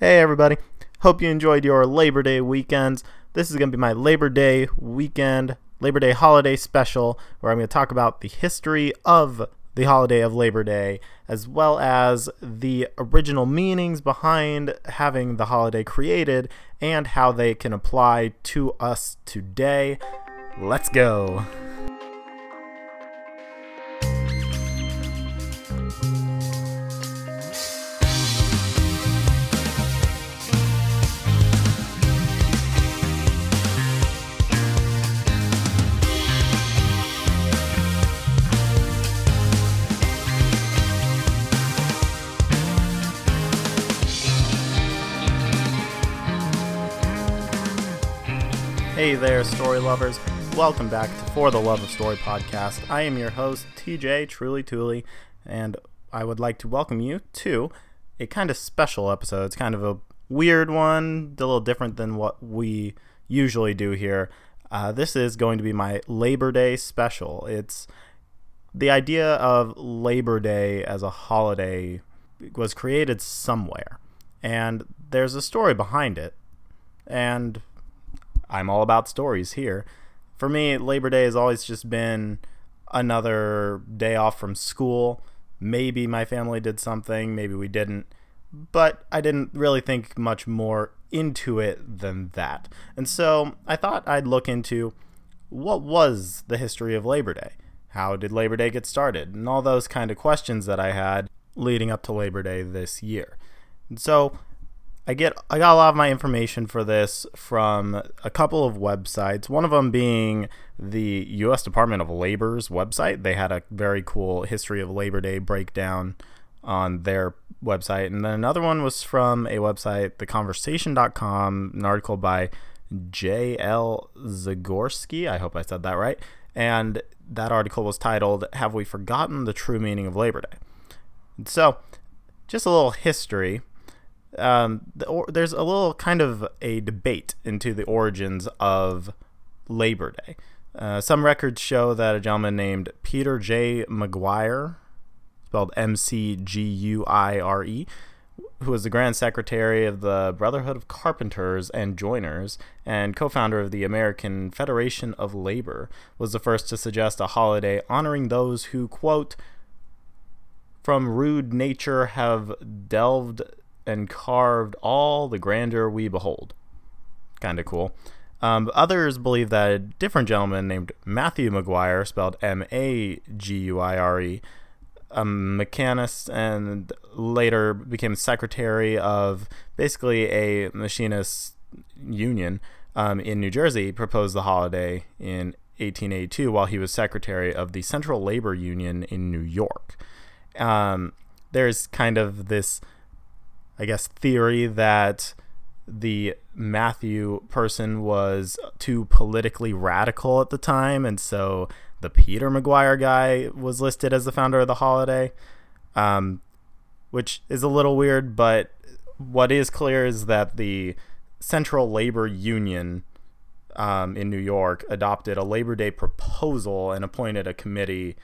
Hey, everybody. Hope you enjoyed your Labor Day weekends. This is going to be my Labor Day weekend, Labor Day holiday special, where I'm going to talk about the history of the holiday of Labor Day, as well as the original meanings behind having the holiday created and how they can apply to us today. Let's go. Hey there, story lovers. Welcome back to For the Love of Story podcast. I am your host, TJ Truly Tooley, and I would like to welcome you to a kind of special episode. It's kind of a weird one, a little different than what we usually do here. Uh, this is going to be my Labor Day special. It's the idea of Labor Day as a holiday was created somewhere, and there's a story behind it. And I'm all about stories here. For me, Labor Day has always just been another day off from school. Maybe my family did something, maybe we didn't, but I didn't really think much more into it than that. And so I thought I'd look into what was the history of Labor Day? How did Labor Day get started? And all those kind of questions that I had leading up to Labor Day this year. And so I get I got a lot of my information for this from a couple of websites. One of them being the U.S. Department of Labor's website. They had a very cool history of Labor Day breakdown on their website, and then another one was from a website, theconversation.com, an article by J.L. Zagorsky. I hope I said that right. And that article was titled "Have We Forgotten the True Meaning of Labor Day?" So, just a little history um, the, or, there's a little kind of a debate into the origins of Labor Day. Uh, some records show that a gentleman named Peter J. McGuire, spelled M C G U I R E, who was the Grand Secretary of the Brotherhood of Carpenters and Joiners and co founder of the American Federation of Labor, was the first to suggest a holiday honoring those who, quote, from rude nature have delved and carved all the grandeur we behold. Kind of cool. Um, others believe that a different gentleman named Matthew Maguire, spelled M A G U I R E, a mechanist and later became secretary of basically a machinist union um, in New Jersey, proposed the holiday in 1882 while he was secretary of the Central Labor Union in New York. Um, there's kind of this I guess, theory that the Matthew person was too politically radical at the time, and so the Peter McGuire guy was listed as the founder of the holiday, um, which is a little weird. But what is clear is that the Central Labor Union um, in New York adopted a Labor Day proposal and appointed a committee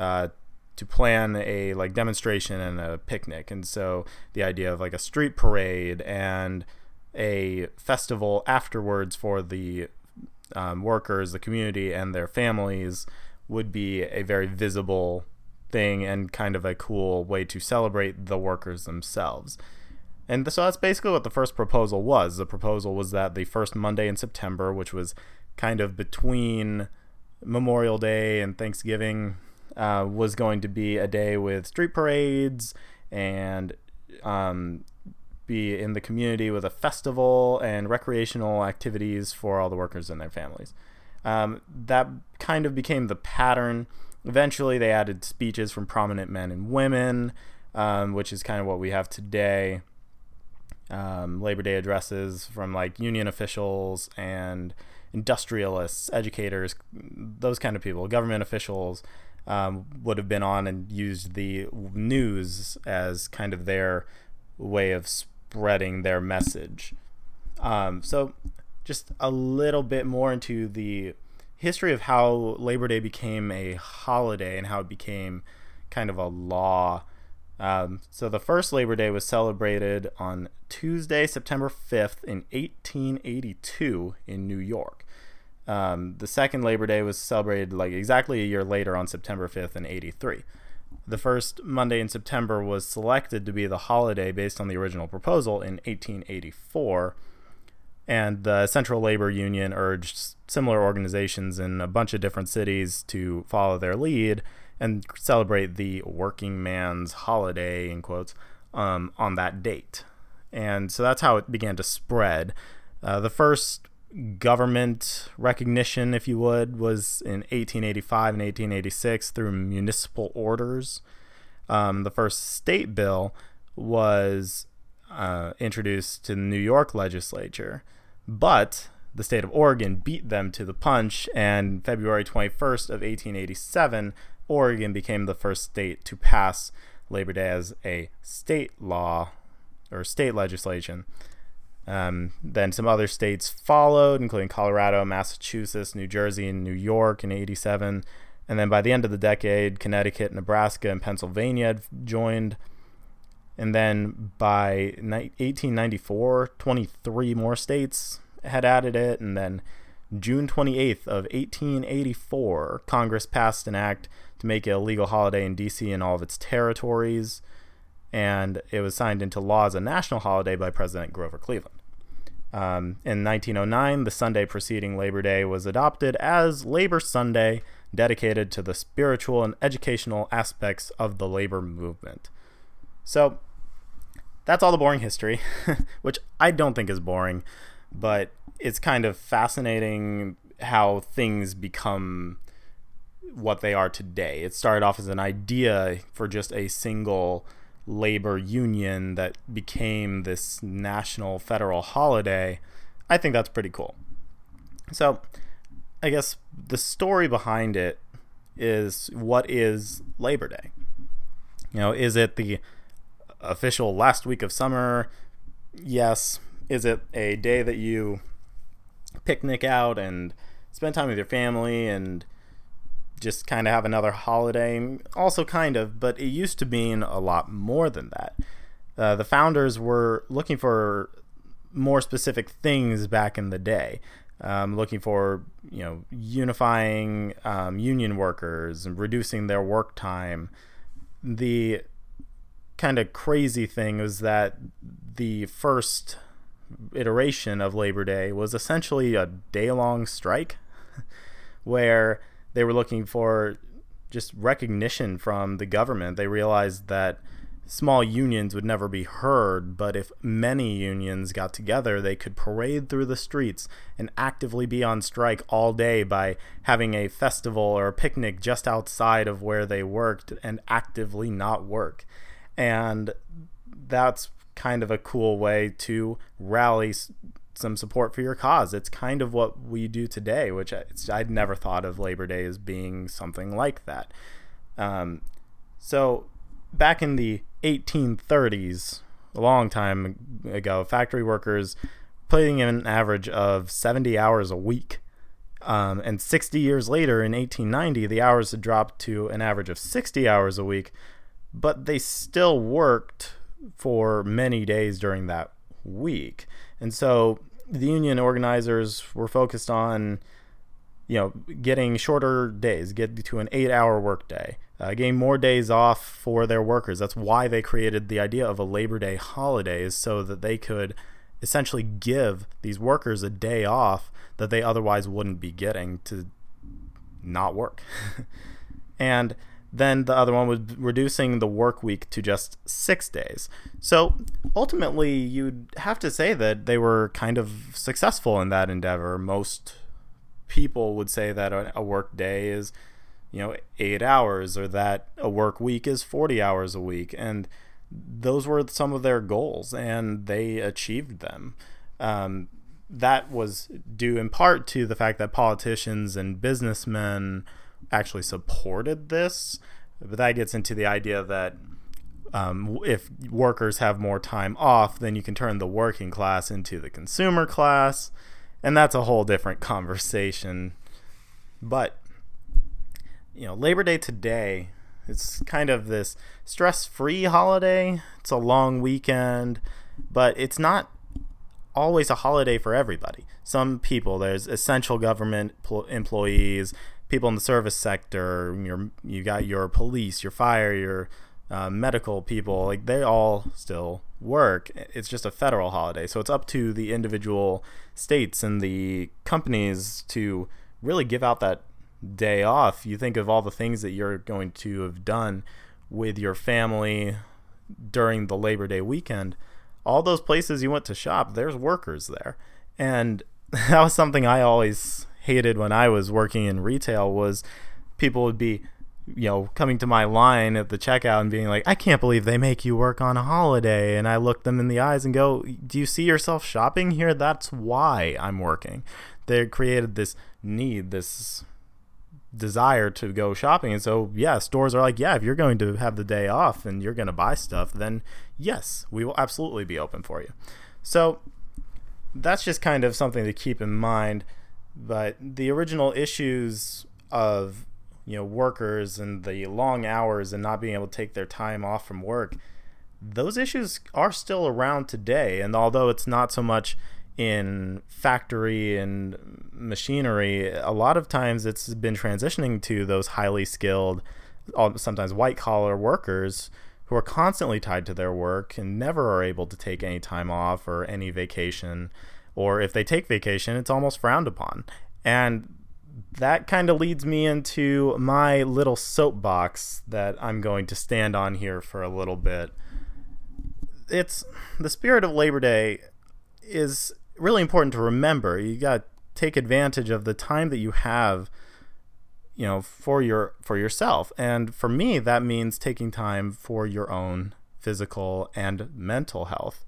uh, to plan a like demonstration and a picnic. And so the idea of like a street parade and a festival afterwards for the um, workers the community and their families would be a very visible thing and kind of a cool way to celebrate the workers themselves. And so that's basically what the first proposal was. The proposal was that the first monday in september which was kind of between memorial day and thanksgiving uh, was going to be a day with street parades and um, be in the community with a festival and recreational activities for all the workers and their families. Um, that kind of became the pattern. Eventually, they added speeches from prominent men and women, um, which is kind of what we have today. Um, Labor Day addresses from like union officials and industrialists, educators, those kind of people, government officials, um, would have been on and used the news as kind of their way of spreading their message. Um, so, just a little bit more into the history of how Labor Day became a holiday and how it became kind of a law Um, so the first Labor Day was celebrated on Tuesday, September 5th in 1882 in New York. Um, the second Labor Day was celebrated like exactly a year later on September 5th in 83. The first Monday in September was selected to be the holiday based on the original proposal in 1884 and the Central Labor Union urged similar organizations in a bunch of different cities to follow their lead and celebrate the working man's holiday in quotes um, on that date and so that's how it began to spread uh, the first government recognition if you would was in 1885 and 1886 through municipal orders um, the first state bill was uh, introduced to the new york legislature but the state of Oregon beat them to the punch, and February 21st of 1887, Oregon became the first state to pass Labor Day as a state law or state legislation. Um, then some other states followed, including Colorado, Massachusetts, New Jersey, and New York in 87. And then by the end of the decade, Connecticut, Nebraska, and Pennsylvania had joined. And then by 1894, 23 more states had added it. And then June 28th of 1884, Congress passed an act to make it a legal holiday in D.C. and all of its territories. And it was signed into law as a national holiday by President Grover Cleveland. Um, in 1909, the Sunday preceding Labor Day was adopted as Labor Sunday, dedicated to the spiritual and educational aspects of the labor movement. So, that's all the boring history, which I don't think is boring, but it's kind of fascinating how things become what they are today. It started off as an idea for just a single labor union that became this national federal holiday. I think that's pretty cool. So, I guess the story behind it is what is Labor Day? You know, is it the official last week of summer? Yes. Is it a day that you picnic out and spend time with your family and just kind of have another holiday? Also, kind of, but it used to mean a lot more than that. Uh, the founders were looking for more specific things back in the day. Um, looking for you know unifying um, union workers and reducing their work time. The kind of crazy thing was that the first iteration of Labor Day was essentially a day long strike where they were looking for just recognition from the government. They realized that small unions would never be heard, but if many unions got together, they could parade through the streets and actively be on strike all day by having a festival or a picnic just outside of where they worked and actively not work and that's kind of a cool way to rally some support for your cause. It's kind of what we do today, which I, I'd never thought of Labor Day as being something like that. Um, so, back in the 1830s, a long time ago, factory workers putting in an average of 70 hours a week. Um, and 60 years later, in 1890, the hours had dropped to an average of 60 hours a week, but they still worked for many days during that week. And so the union organizers were focused on, you know, getting shorter days, get to an eight hour workday, uh, getting more days off for their workers. That's why they created the idea of a Labor Day holiday, is so that they could essentially give these workers a day off that they otherwise wouldn't be getting to not work. and then the other one was reducing the work week to just six days. So ultimately, you'd have to say that they were kind of successful in that endeavor. Most people would say that a work day is, you know, eight hours, or that a work week is 40 hours a week. And those were some of their goals, and they achieved them. Um, that was due in part to the fact that politicians and businessmen actually supported this. But that gets into the idea that um, if workers have more time off, then you can turn the working class into the consumer class. And that's a whole different conversation. But, you know, Labor Day today It's kind of this stress free holiday. It's a long weekend, but it's not always a holiday for everybody. Some people, there's essential government pl- employees, people in the service sector, your, you got your police, your fire, your uh, medical people, like they all still work. It's just a federal holiday. So it's up to the individual states and the companies to really give out that day off. You think of all the things that you're going to have done with your family during the Labor Day weekend. All those places you went to shop, there's workers there. And that was something I always hated when I was working in retail was people would be you know, coming to my line at the checkout and being like, I can't believe they make you work on a holiday. And I look them in the eyes and go, Do you see yourself shopping here? That's why I'm working. They created this need, this desire to go shopping. And so, yeah, stores are like, Yeah, if you're going to have the day off and you're going to buy stuff, then yes, we will absolutely be open for you. So, that's just kind of something to keep in mind. But the original issues of you know workers and the long hours and not being able to take their time off from work those issues are still around today. And although it's not so much in factory and machinery a lot of times it's been transitioning to those highly skilled sometimes white collar workers who are constantly tied to their work and never are able to take any time off or any vacation or if they take vacation it's almost frowned upon and that kind of leads me into my little soapbox that I'm going to stand on here for a little bit. It's the spirit of Labor Day is really important to remember. You got to take advantage of the time that you have you know for your for yourself and for me that means taking time for your own physical and mental health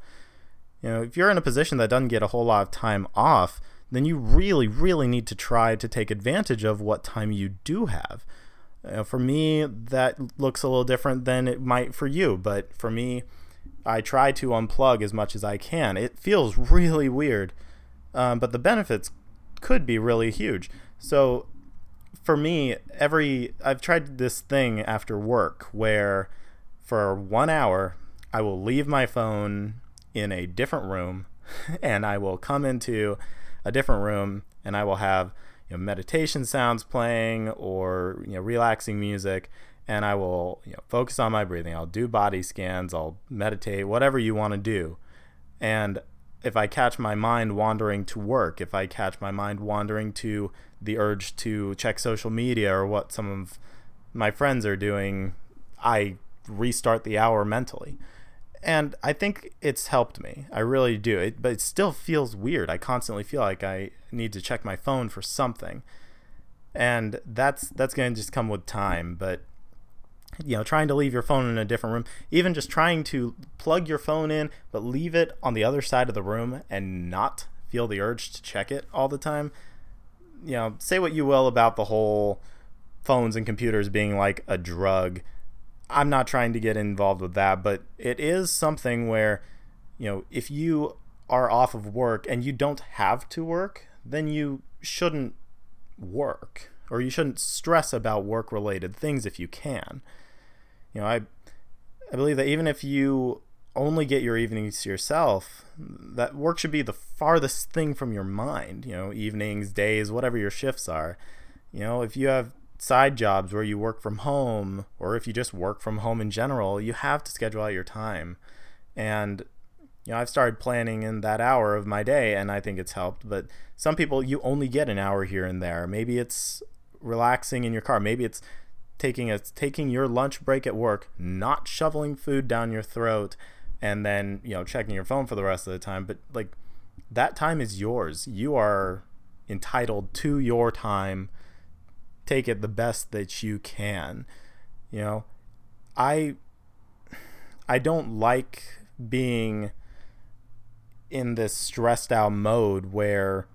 you know if you're in a position that doesn't get a whole lot of time off then you really, really need to try to take advantage of what time you do have. For me, that looks a little different than it might for you, but for me, I try to unplug as much as I can. It feels really weird, um, but the benefits could be really huge. So, for me, every I've tried this thing after work where for one hour I will leave my phone in a different room and I will come into a different room and I will have you know, meditation sounds playing or you know relaxing music and I will you know focus on my breathing. I'll do body scans, I'll meditate, whatever you want to do. And if I catch my mind wandering to work, if I catch my mind wandering to the urge to check social media or what some of my friends are doing, I restart the hour mentally and I think it's helped me. I really do. It, but it still feels weird. I constantly feel like I need to check my phone for something, and that's that's going to just come with time. But you know, trying to leave your phone in a different room, even just trying to plug your phone in, but leave it on the other side of the room and not feel the urge to check it all the time. You know, say what you will about the whole phones and computers being like a drug I'm not trying to get involved with that, but it is something where, you know, if you are off of work and you don't have to work, then you shouldn't work or you shouldn't stress about work related things if you can. You know, I I believe that even if you only get your evenings to yourself, that work should be the farthest thing from your mind, you know, evenings, days, whatever your shifts are. You know, if you have side jobs where you work from home or if you just work from home in general, you have to schedule out your time. And you know, I've started planning in that hour of my day and I think it's helped, but some people you only get an hour here and there. Maybe it's relaxing in your car. Maybe it's taking a taking your lunch break at work, not shoveling food down your throat and then, you know, checking your phone for the rest of the time, but like that time is yours. You are entitled to your time take it the best that you can. You know, I I don't like being in this stressed out mode where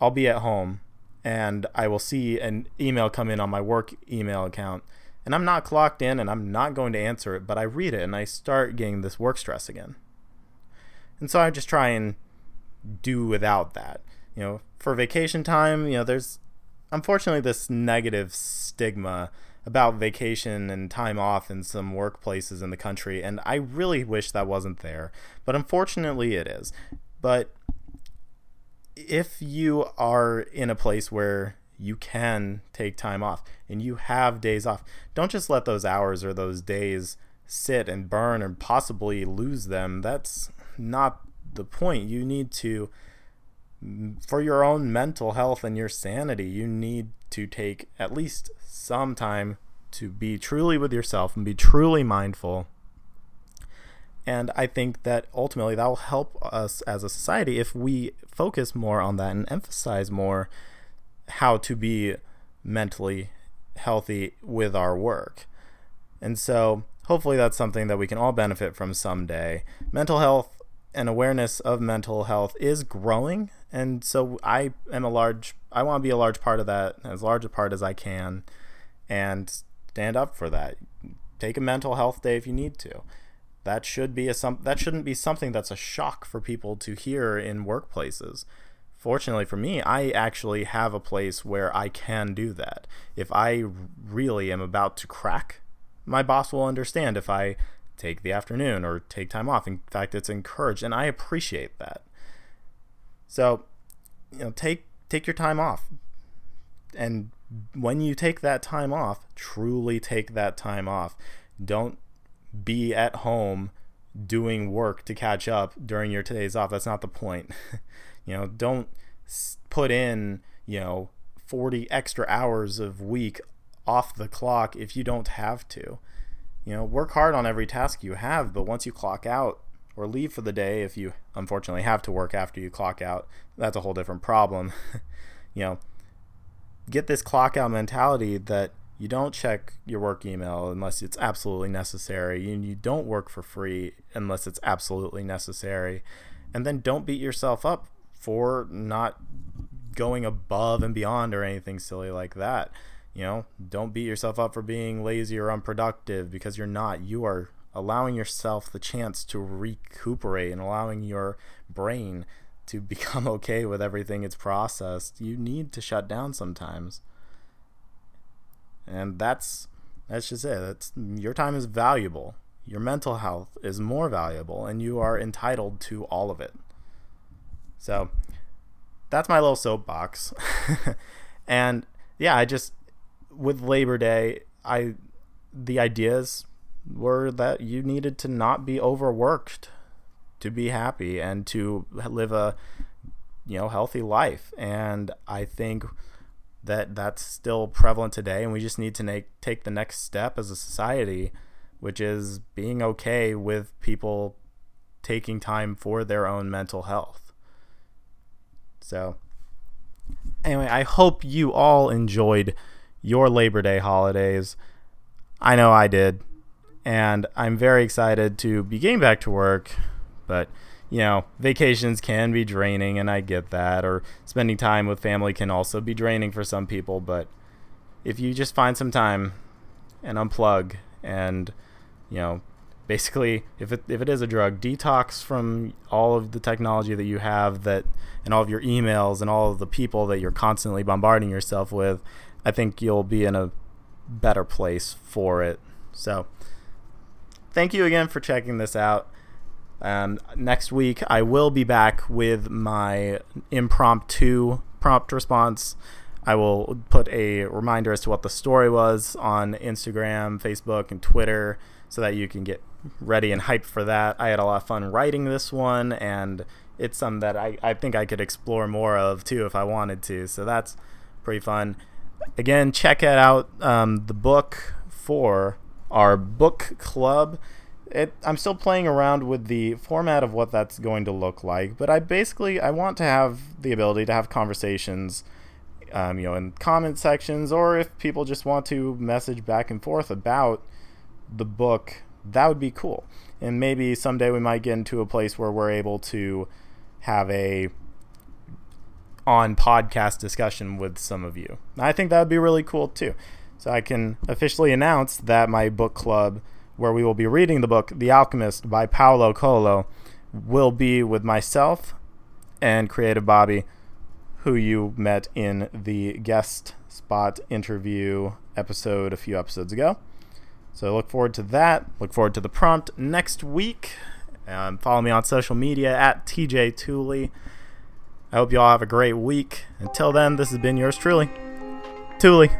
I'll be at home and I will see an email come in on my work email account and I'm not clocked in and I'm not going to answer it, but I read it and I start getting this work stress again. And so I just try and do without that. You know, for vacation time, you know, there's unfortunately this negative stigma about vacation and time off in some workplaces in the country, and I really wish that wasn't there. But unfortunately, it is. But if you are in a place where you can take time off and you have days off, don't just let those hours or those days sit and burn and possibly lose them. That's not the point. You need to, for your own mental health and your sanity, you need to take at least some time to be truly with yourself and be truly mindful. And I think that ultimately that will help us as a society if we focus more on that and emphasize more how to be mentally healthy with our work. And so hopefully that's something that we can all benefit from someday. Mental health and awareness of mental health is growing and so I am a large I want to be a large part of that as large a part as I can and stand up for that. Take a mental health day if you need to. That should be a some that shouldn't be something that's a shock for people to hear in workplaces. Fortunately for me, I actually have a place where I can do that. If I really am about to crack, my boss will understand if I take the afternoon or take time off. In fact, it's encouraged and I appreciate that. So, you know, take take your time off. And when you take that time off, truly take that time off. Don't be at home doing work to catch up during your days off. That's not the point. you know, don't put in, you know, 40 extra hours of week off the clock if you don't have to. You know, work hard on every task you have, but once you clock out or leave for the day, if you unfortunately have to work after you clock out, that's a whole different problem. you know, get this clock out mentality that you don't check your work email unless it's absolutely necessary and you don't work for free unless it's absolutely necessary and then don't beat yourself up for not going above and beyond or anything silly like that you know don't beat yourself up for being lazy or unproductive because you're not you are allowing yourself the chance to recuperate and allowing your brain to become okay with everything it's processed, you need to shut down sometimes. And that's that's just it. That's your time is valuable. Your mental health is more valuable and you are entitled to all of it. So that's my little soapbox. and yeah, I just with Labor Day, I the ideas were that you needed to not be overworked to be happy and to live a you know healthy life. And i think that that's still prevalent today and we just need to make, take the next step as a society which is being okay with people taking time for their own mental health. So anyway i hope you all enjoyed your labor day holidays i know i did and i'm very excited to be getting back to work but you know, vacations can be draining, and I get that. Or spending time with family can also be draining for some people. But if you just find some time and unplug, and you know, basically, if it if it is a drug, detox from all of the technology that you have, that and all of your emails and all of the people that you're constantly bombarding yourself with, I think you'll be in a better place for it. So, thank you again for checking this out. Um, next week, I will be back with my impromptu prompt response. I will put a reminder as to what the story was on Instagram, Facebook, and Twitter so that you can get ready and hyped for that. I had a lot of fun writing this one, and it's something that I, I think I could explore more of too if I wanted to. So that's pretty fun. Again, check it out um, the book for our book club it I'm still playing around with the format of what that's going to look like, but I basically I want to have the ability to have conversations um, you know, in comment sections or if people just want to message back and forth about the book, that would be cool. And maybe someday we might get into a place where we're able to have a on podcast discussion with some of you. I think that would be really cool too. So I can officially announce that my book club where we will be reading the book The Alchemist by Paulo Coelho, will be with myself and Creative Bobby, who you met in the guest spot interview episode a few episodes ago. So look forward to that. Look forward to the prompt next week. Um, follow me on social media at TJ Tooley. I hope you all have a great week. Until then, this has been yours truly, Tooley.